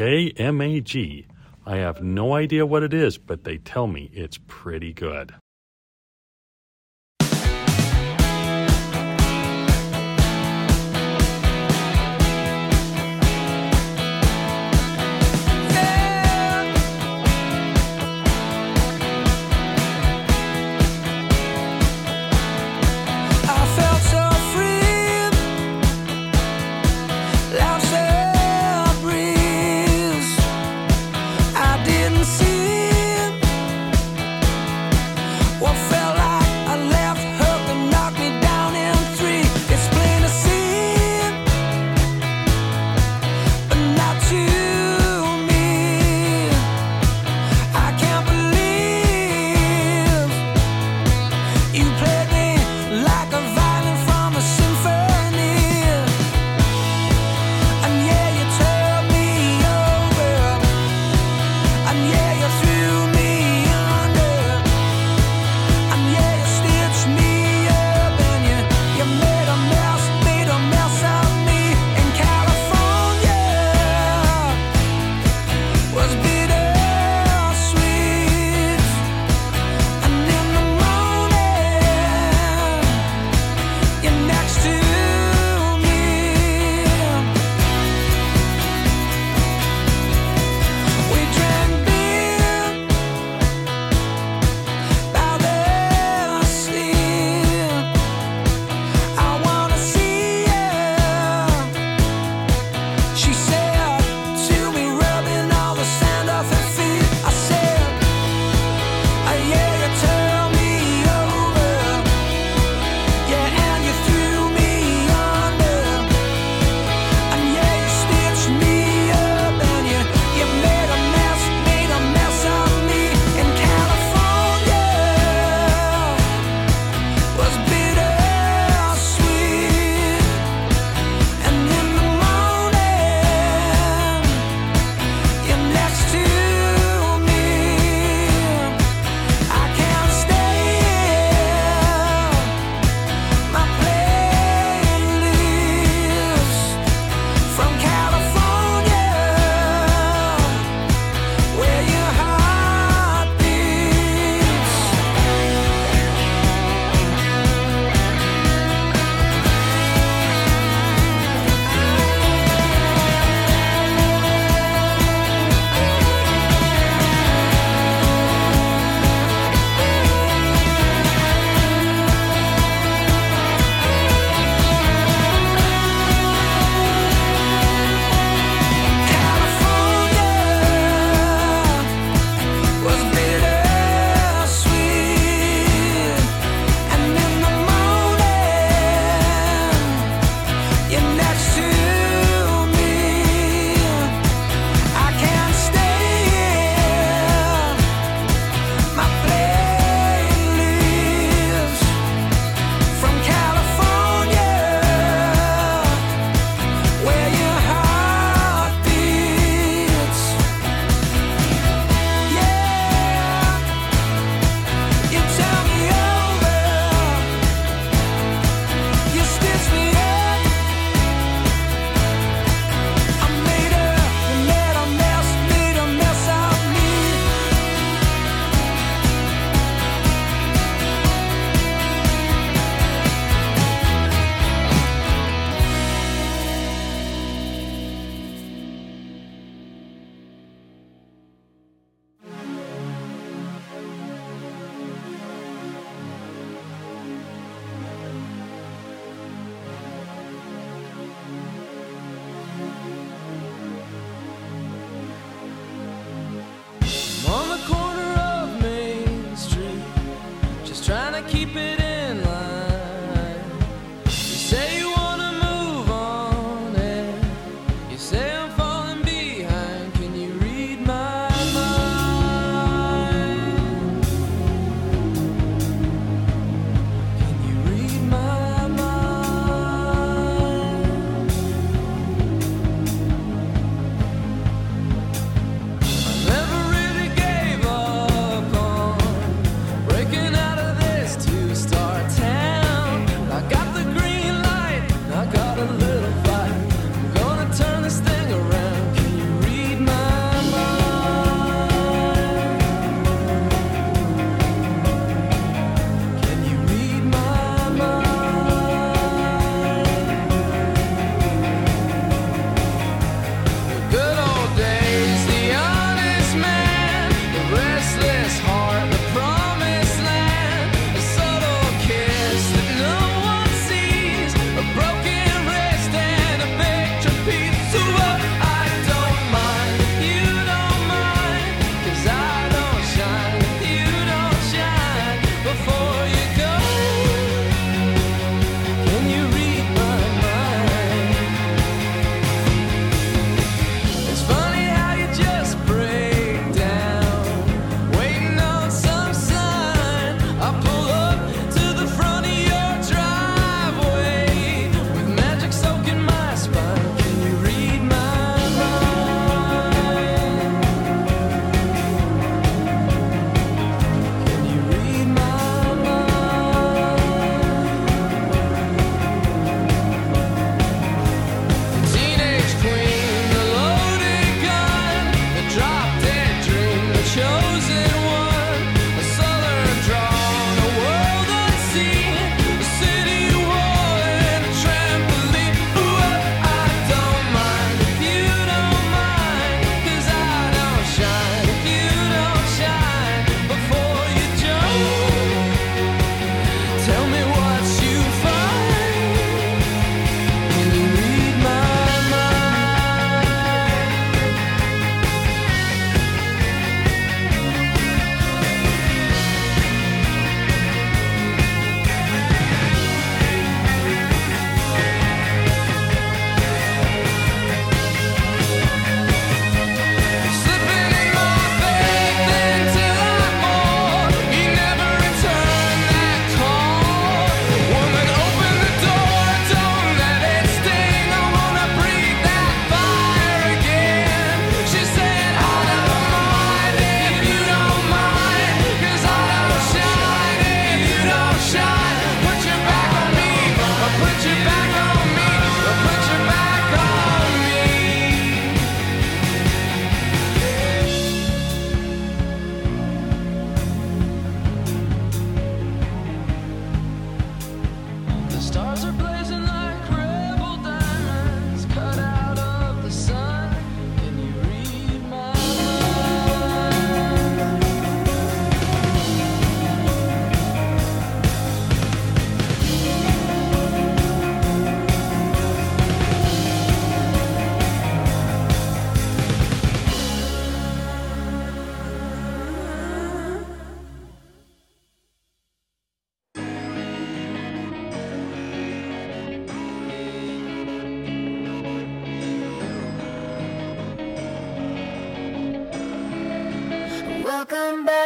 KMAG. I have no idea what it is, but they tell me it's pretty good.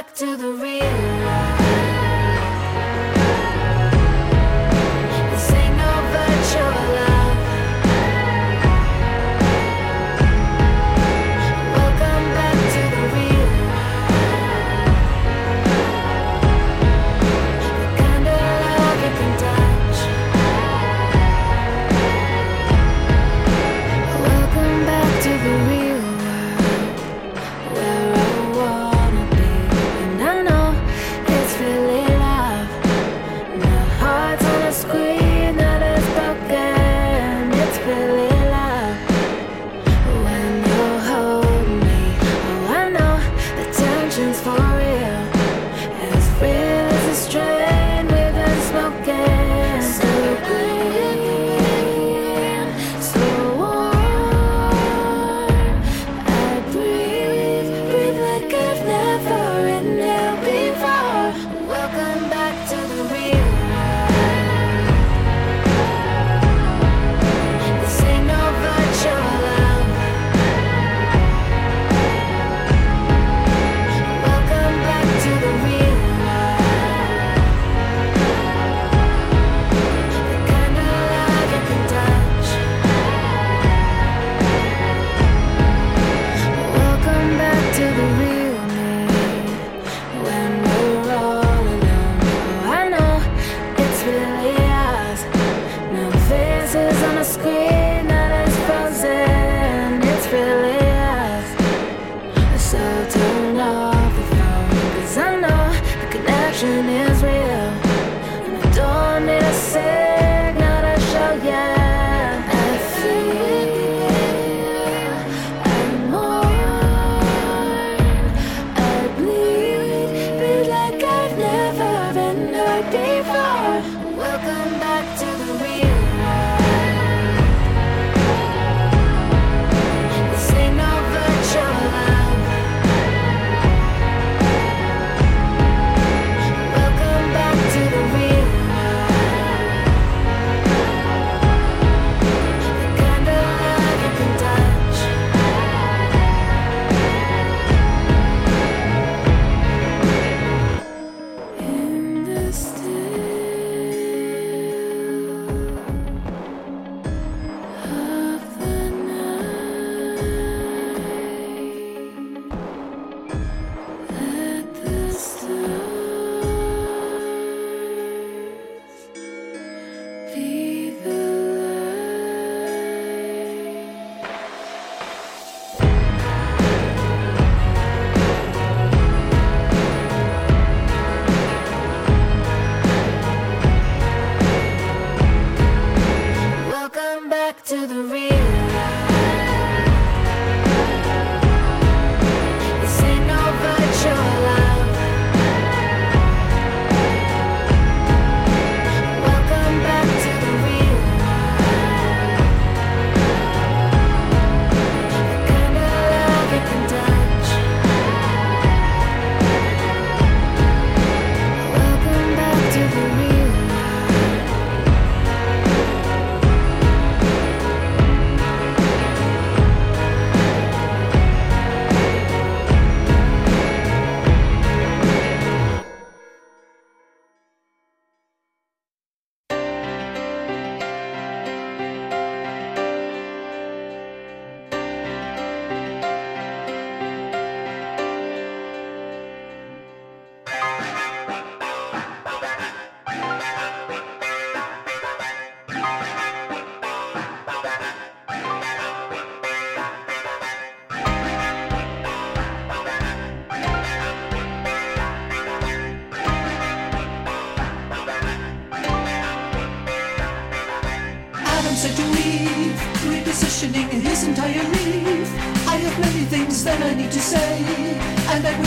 back to the real.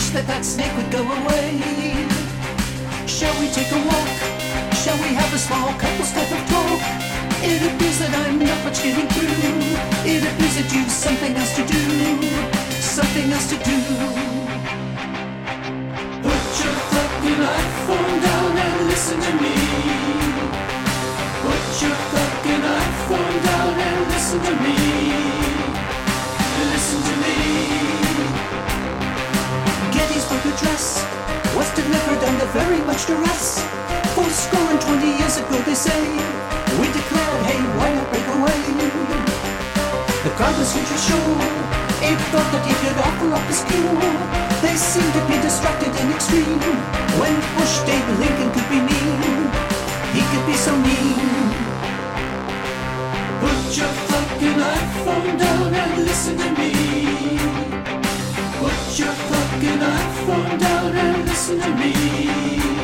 wish that that snake would go away. Shall we take a walk? Shall we have a small couple's type of talk? It appears that I'm not much getting through. It appears that you've something else to do. Something else to do. Offer up cure. They seem to be distracted in extreme. When Bush, Dave Lincoln could be mean, he could be so mean. Put your fucking iPhone down and listen to me. Put your fucking iPhone down and listen to me.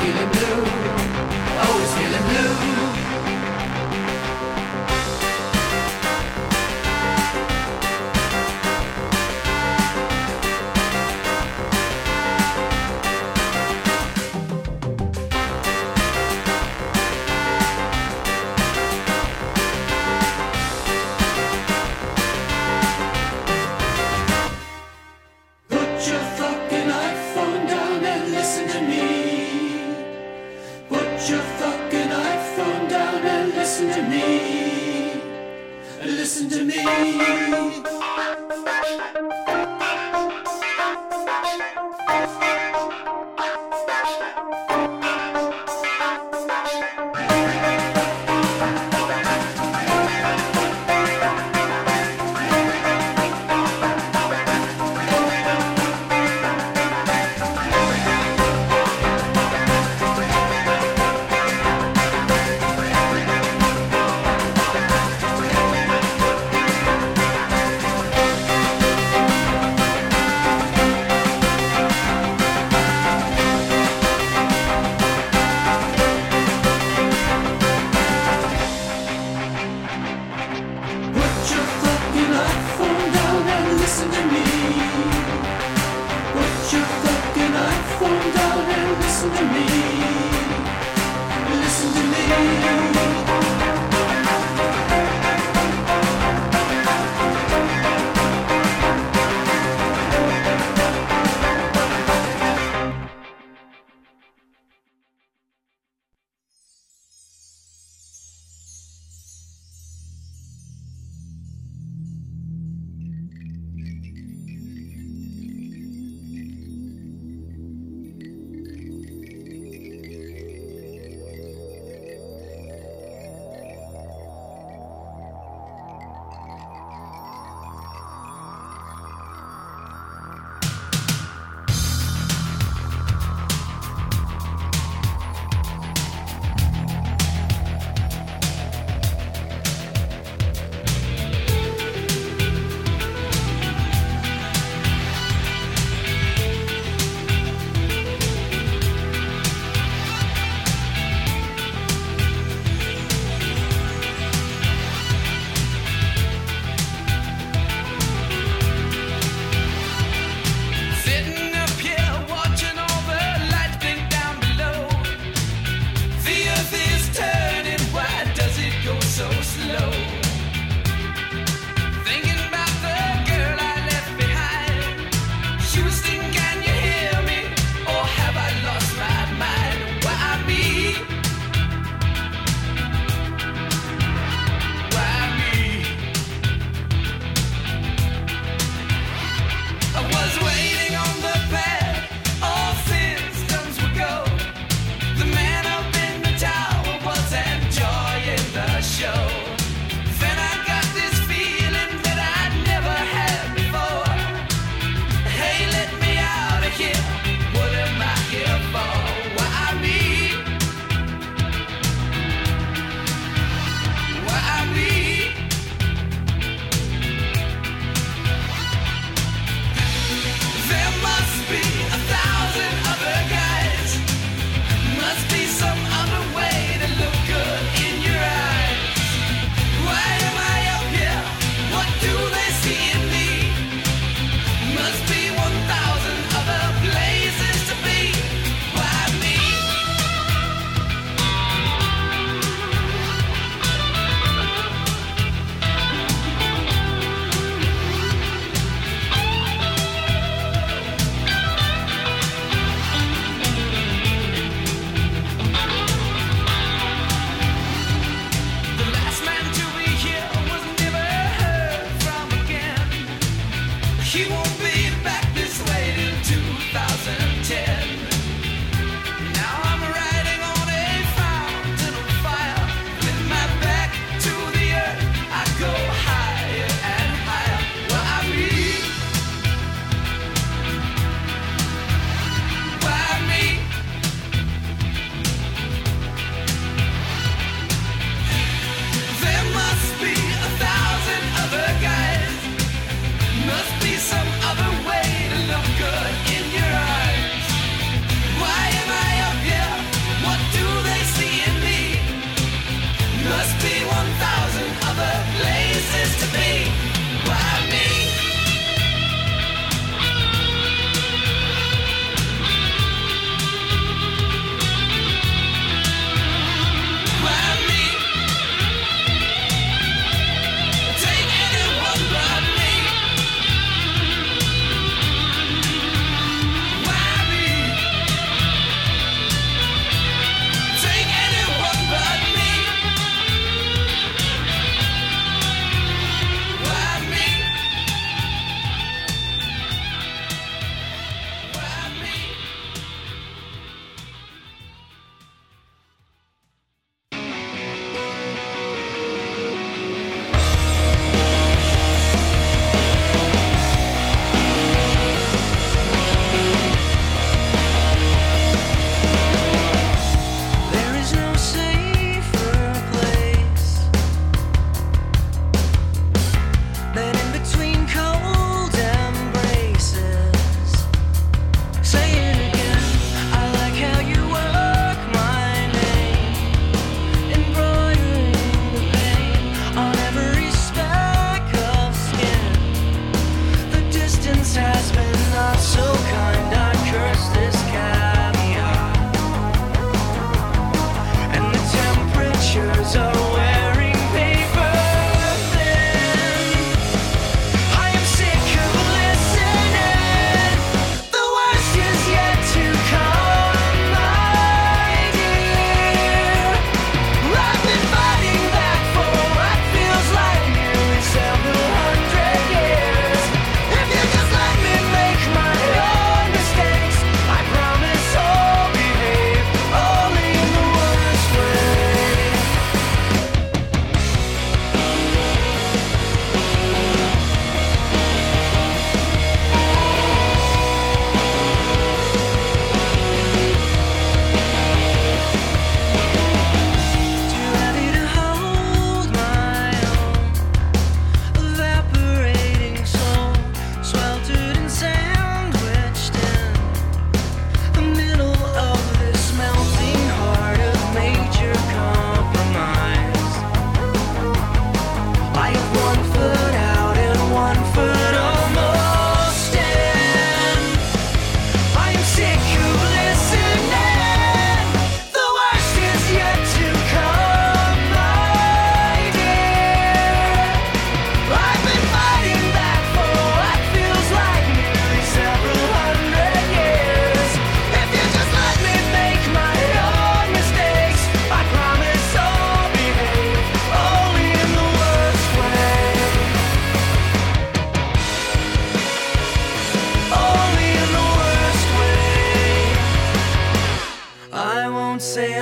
feeling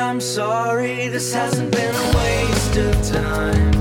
I'm sorry, this hasn't been a waste of time.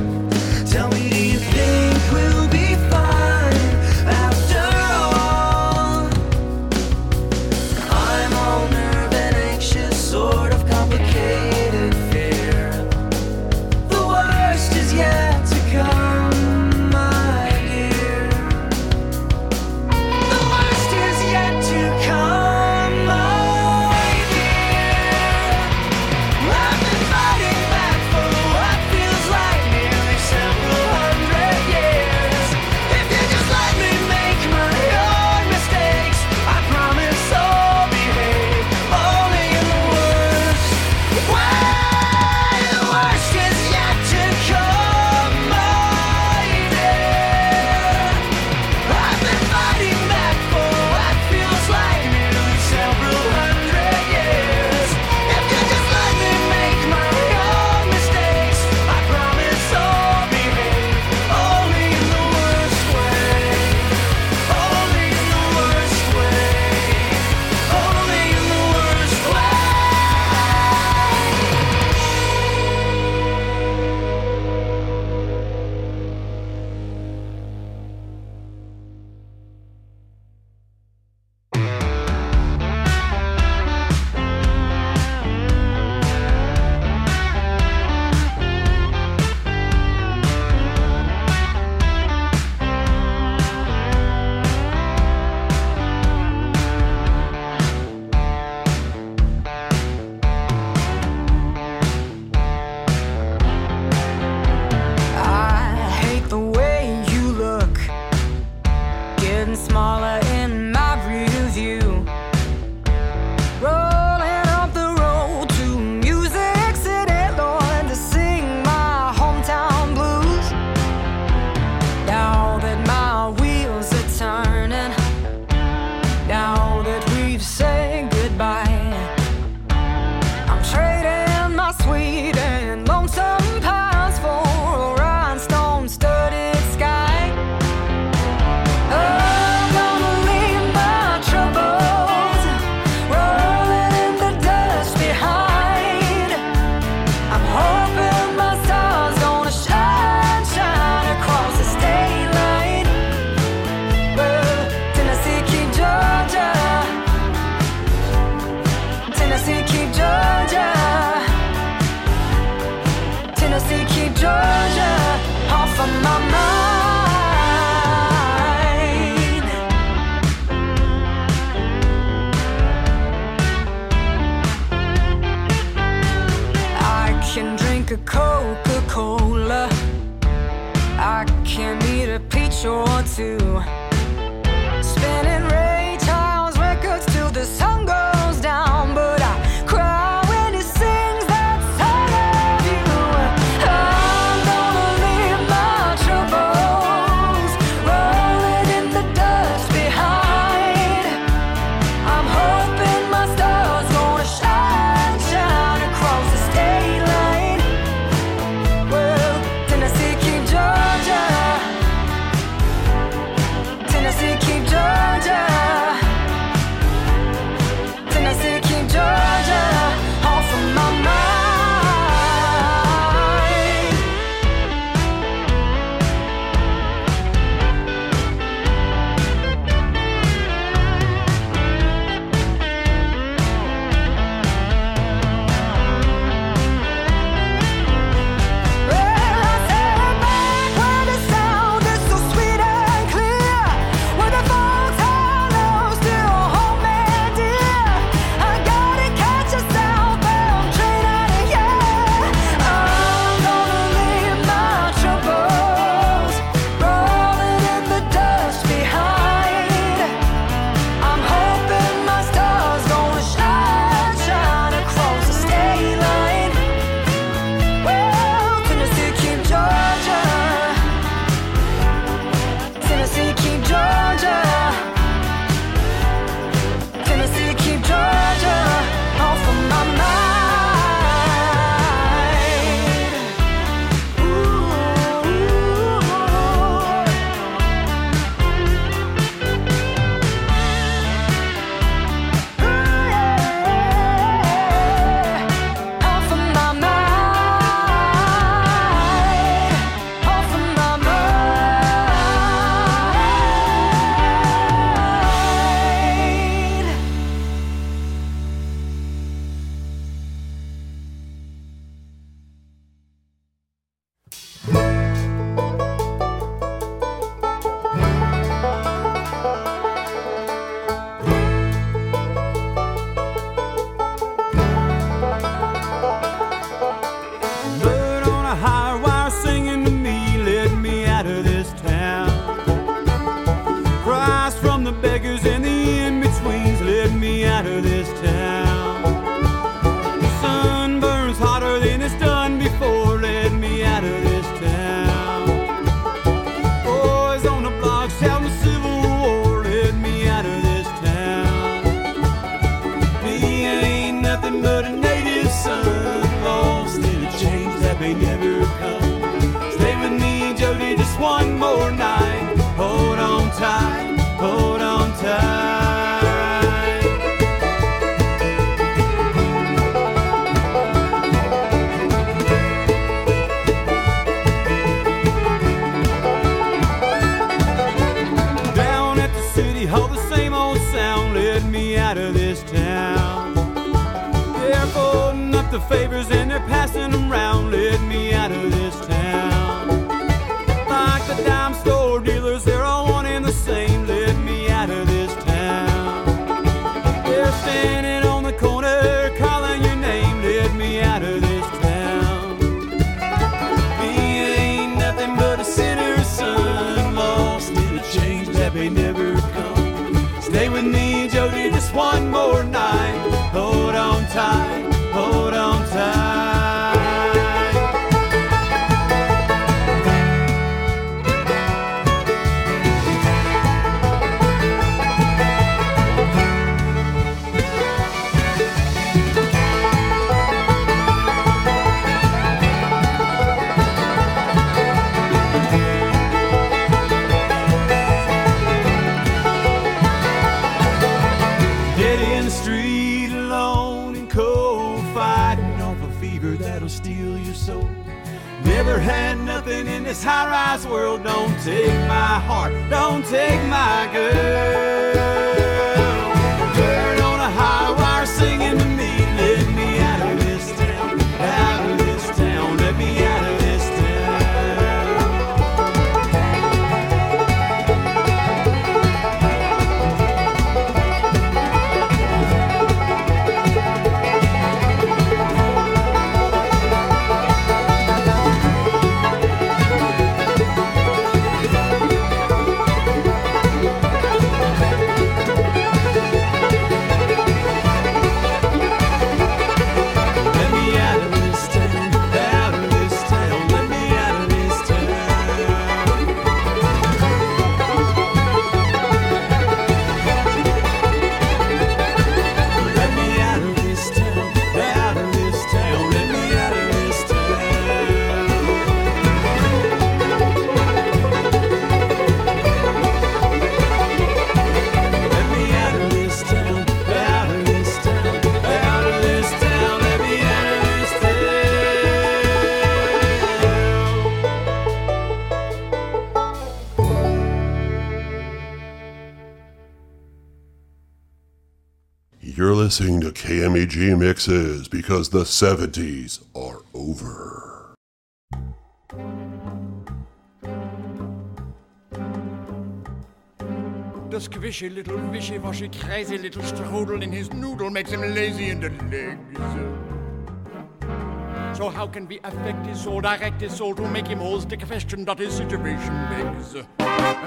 ever come. Stay with me, Jody, just one more night. Hold on tight. Hold take my heart, don't take my girl. Listening to KMEG Mixes because the 70s are over. The squishy little wishy-washy crazy little strudel in his noodle makes him lazy in the legs. So how can we affect his soul, direct his soul to make him? Stick a question that his situation begs.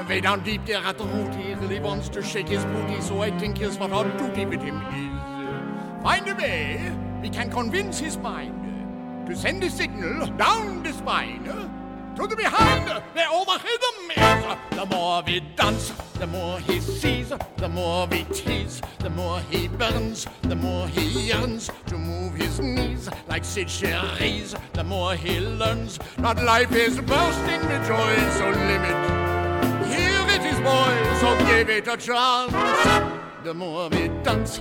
Way down deep there at the root, he really wants to shake his booty, so I think here's what our duty with him is. Find a way we can convince his mind to send a signal down the spine to the behind where all the rhythm is. The more we dance, the more he sees, the more we tease, the more he burns, the more he yearns to move his knees like Cyd Charisse. The more he learns that life is bursting with joy, so limit. Here it is, boy, so give it a chance. The more we dance,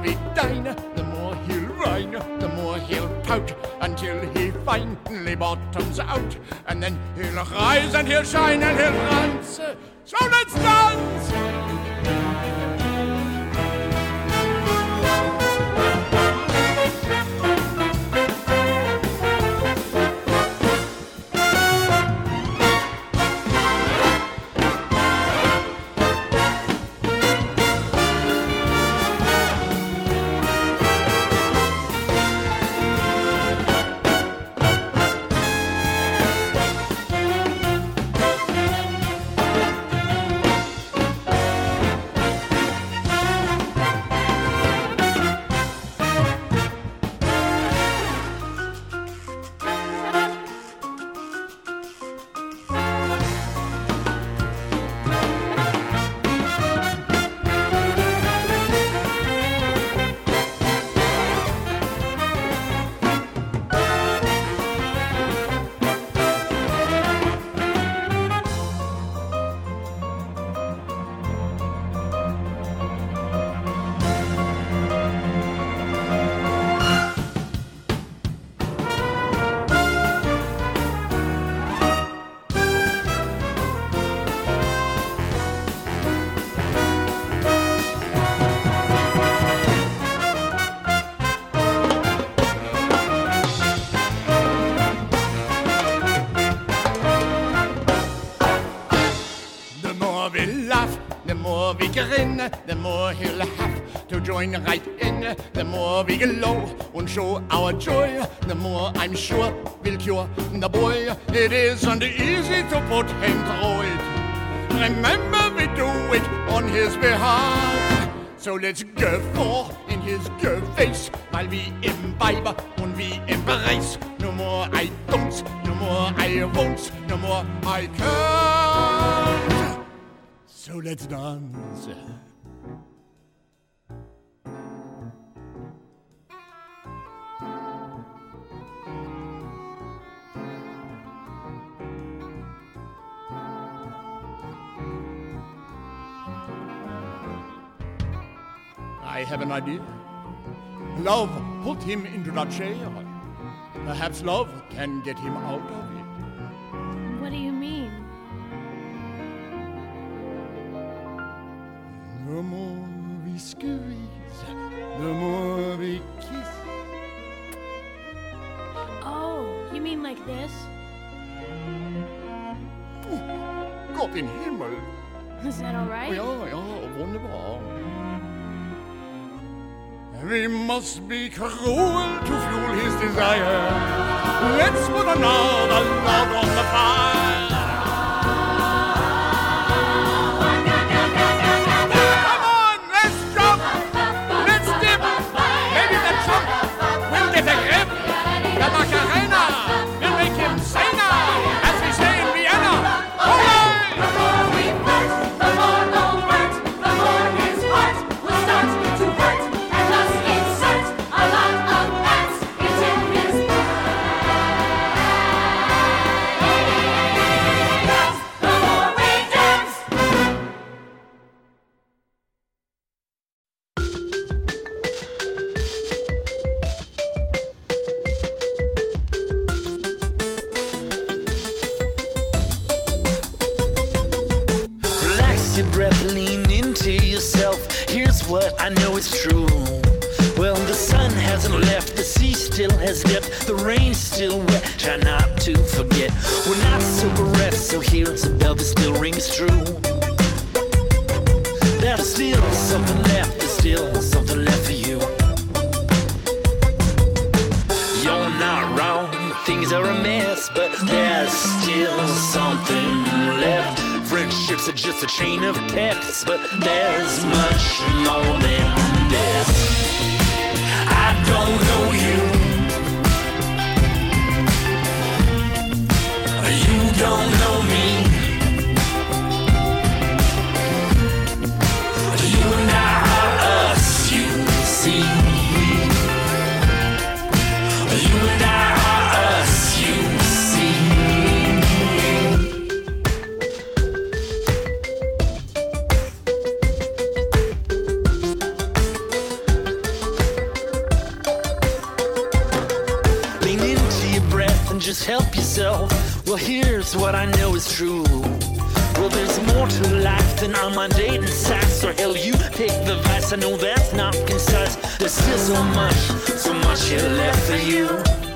more we dine, the more he'll whine, the more he'll pout until he finally bottoms out. And then he'll rise and he'll shine and he'll dance. So let's dance! the more he'll have to join right in. The more we glow and show our joy, the more I'm sure we'll cure the boy. It isn't easy to put him through it. Remember, we do it on his behalf. So let's go for in his go face while we imbibe I have an idea. Love put him into that chair. Perhaps love can get him out of it. We must be cruel to fuel his desire. Let's put another log on the fire. things are a mess, but there's still something left. Friendships are just a chain of texts, but there's much more than this. I don't know you. You don't know me. that's what I know is true. Well, there's more to life than I'm date and sex. Or hell, you pick the vice. I know that's not concise. There's still so much, so much here left for you.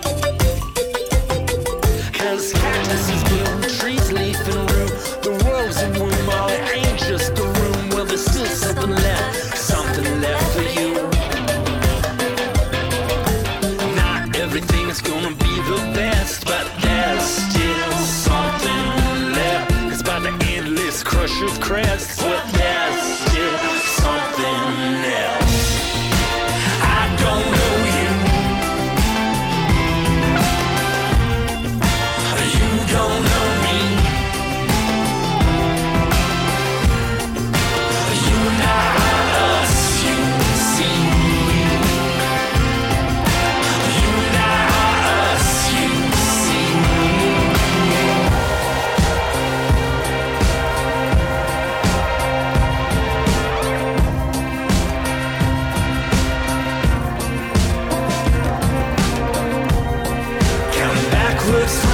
looks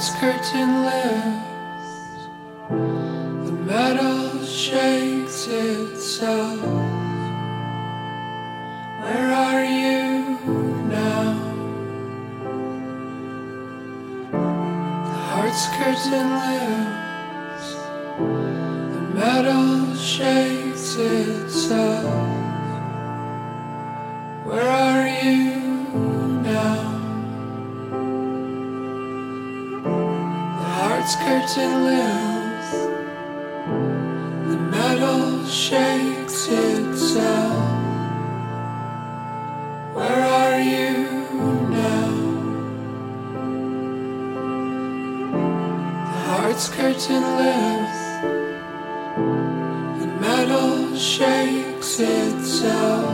The heart's curtain lifts, the metal shakes itself. Where are you now? The heart's curtain lifts, the metal shakes itself. Curtain lifts, the metal shakes itself. Where are you now? The heart's curtain lifts, the metal shakes itself.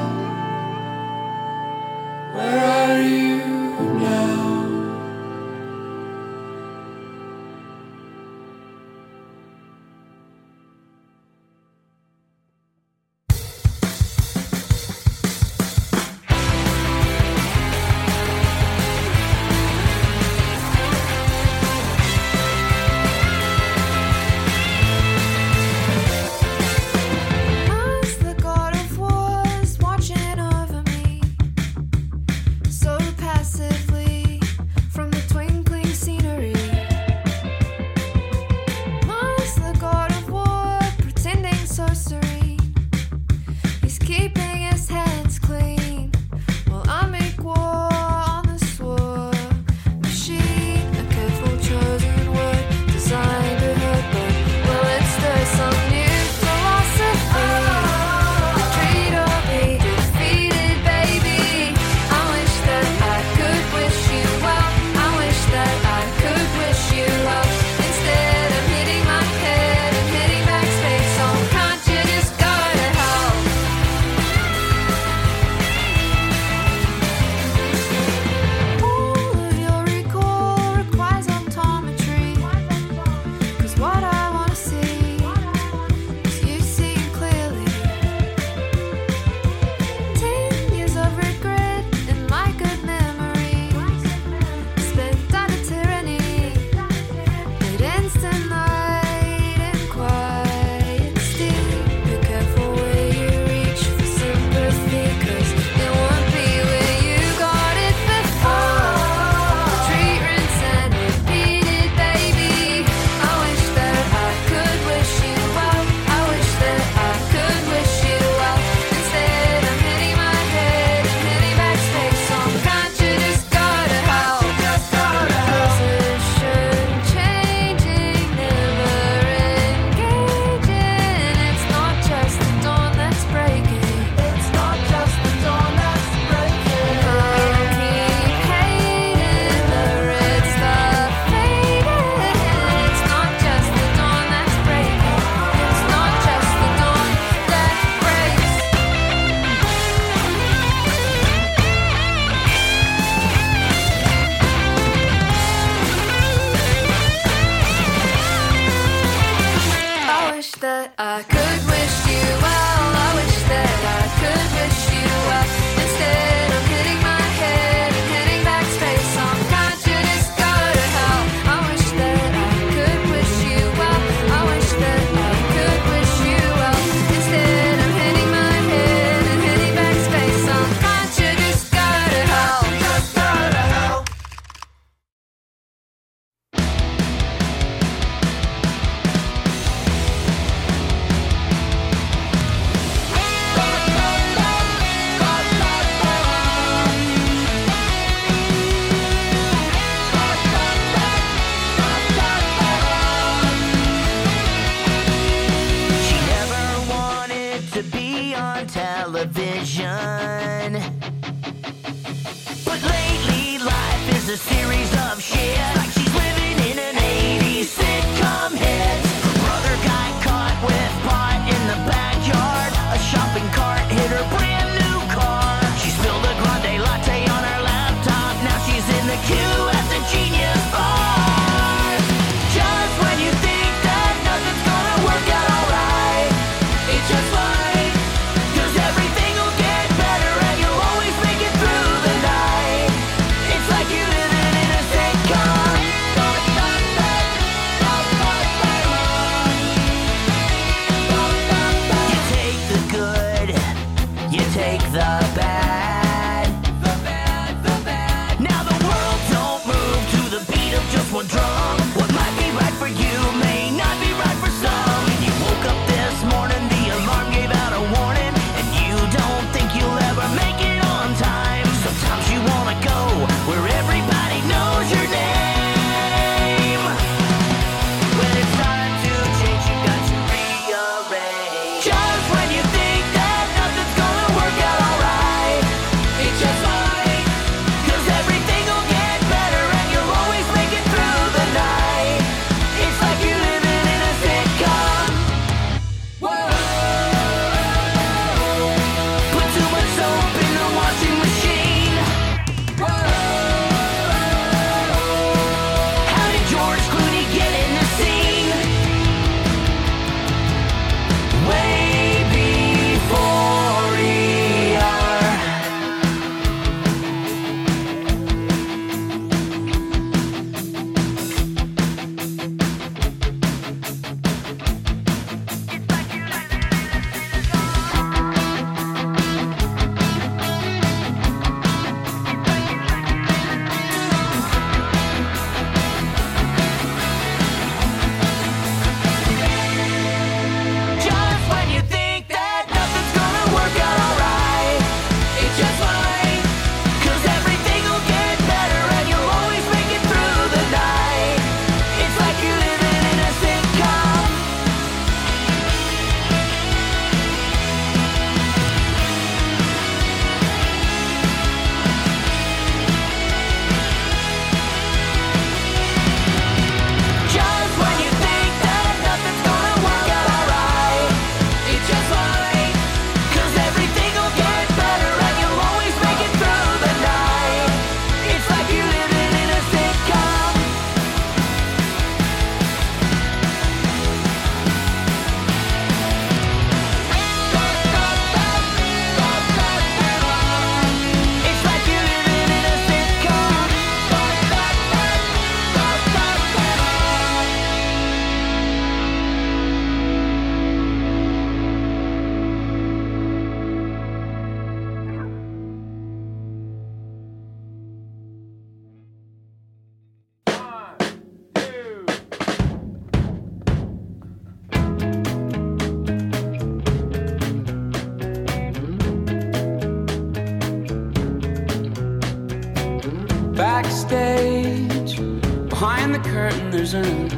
the curtain, there's an,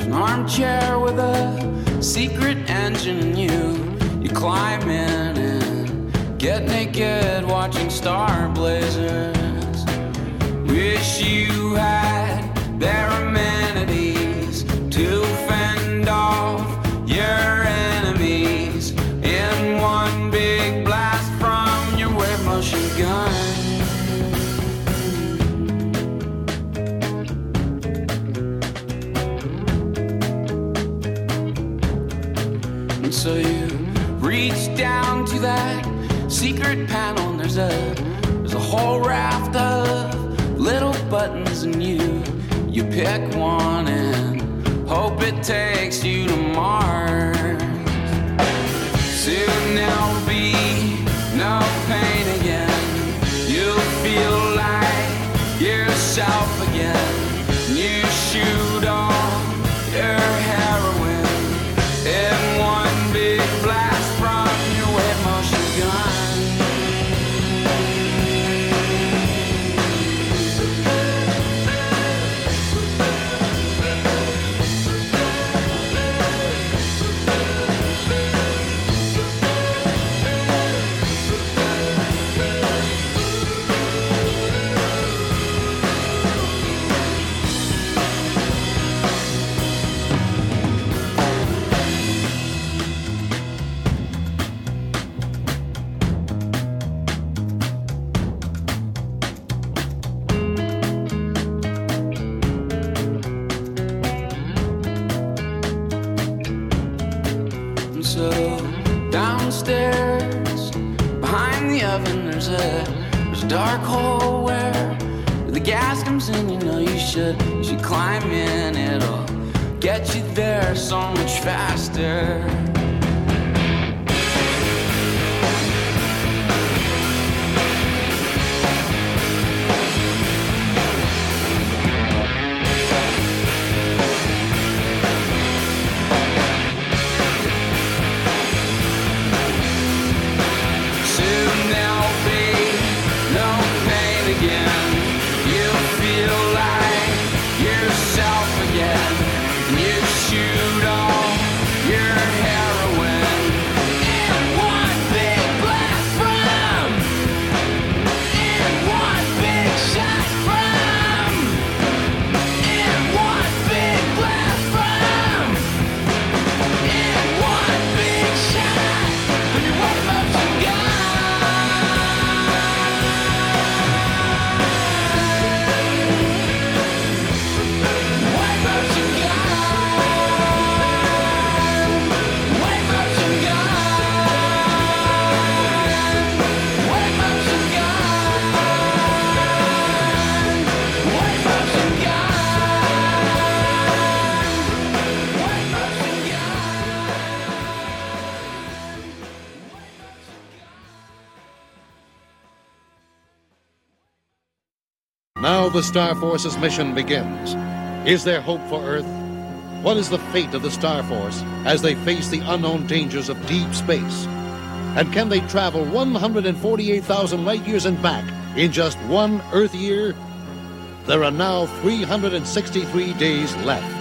an armchair with a secret engine and you. You climb in and get naked, watching star blazers. Wish you had their amenities to fend off your secret panel, and there's a there's a whole raft of little buttons, and you you pick one and hope it takes you to Mars. Soon there'll be no pain again. You'll feel like yourself again. The there's a there's a dark hole where the gas comes in. You know you should you should climb in. It'll get you there so much faster. The Star Force's mission begins. Is there hope for Earth? What is the fate of the Star Force as they face the unknown dangers of deep space? And can they travel 148,000 light years and back in just one Earth year? There are now 363 days left.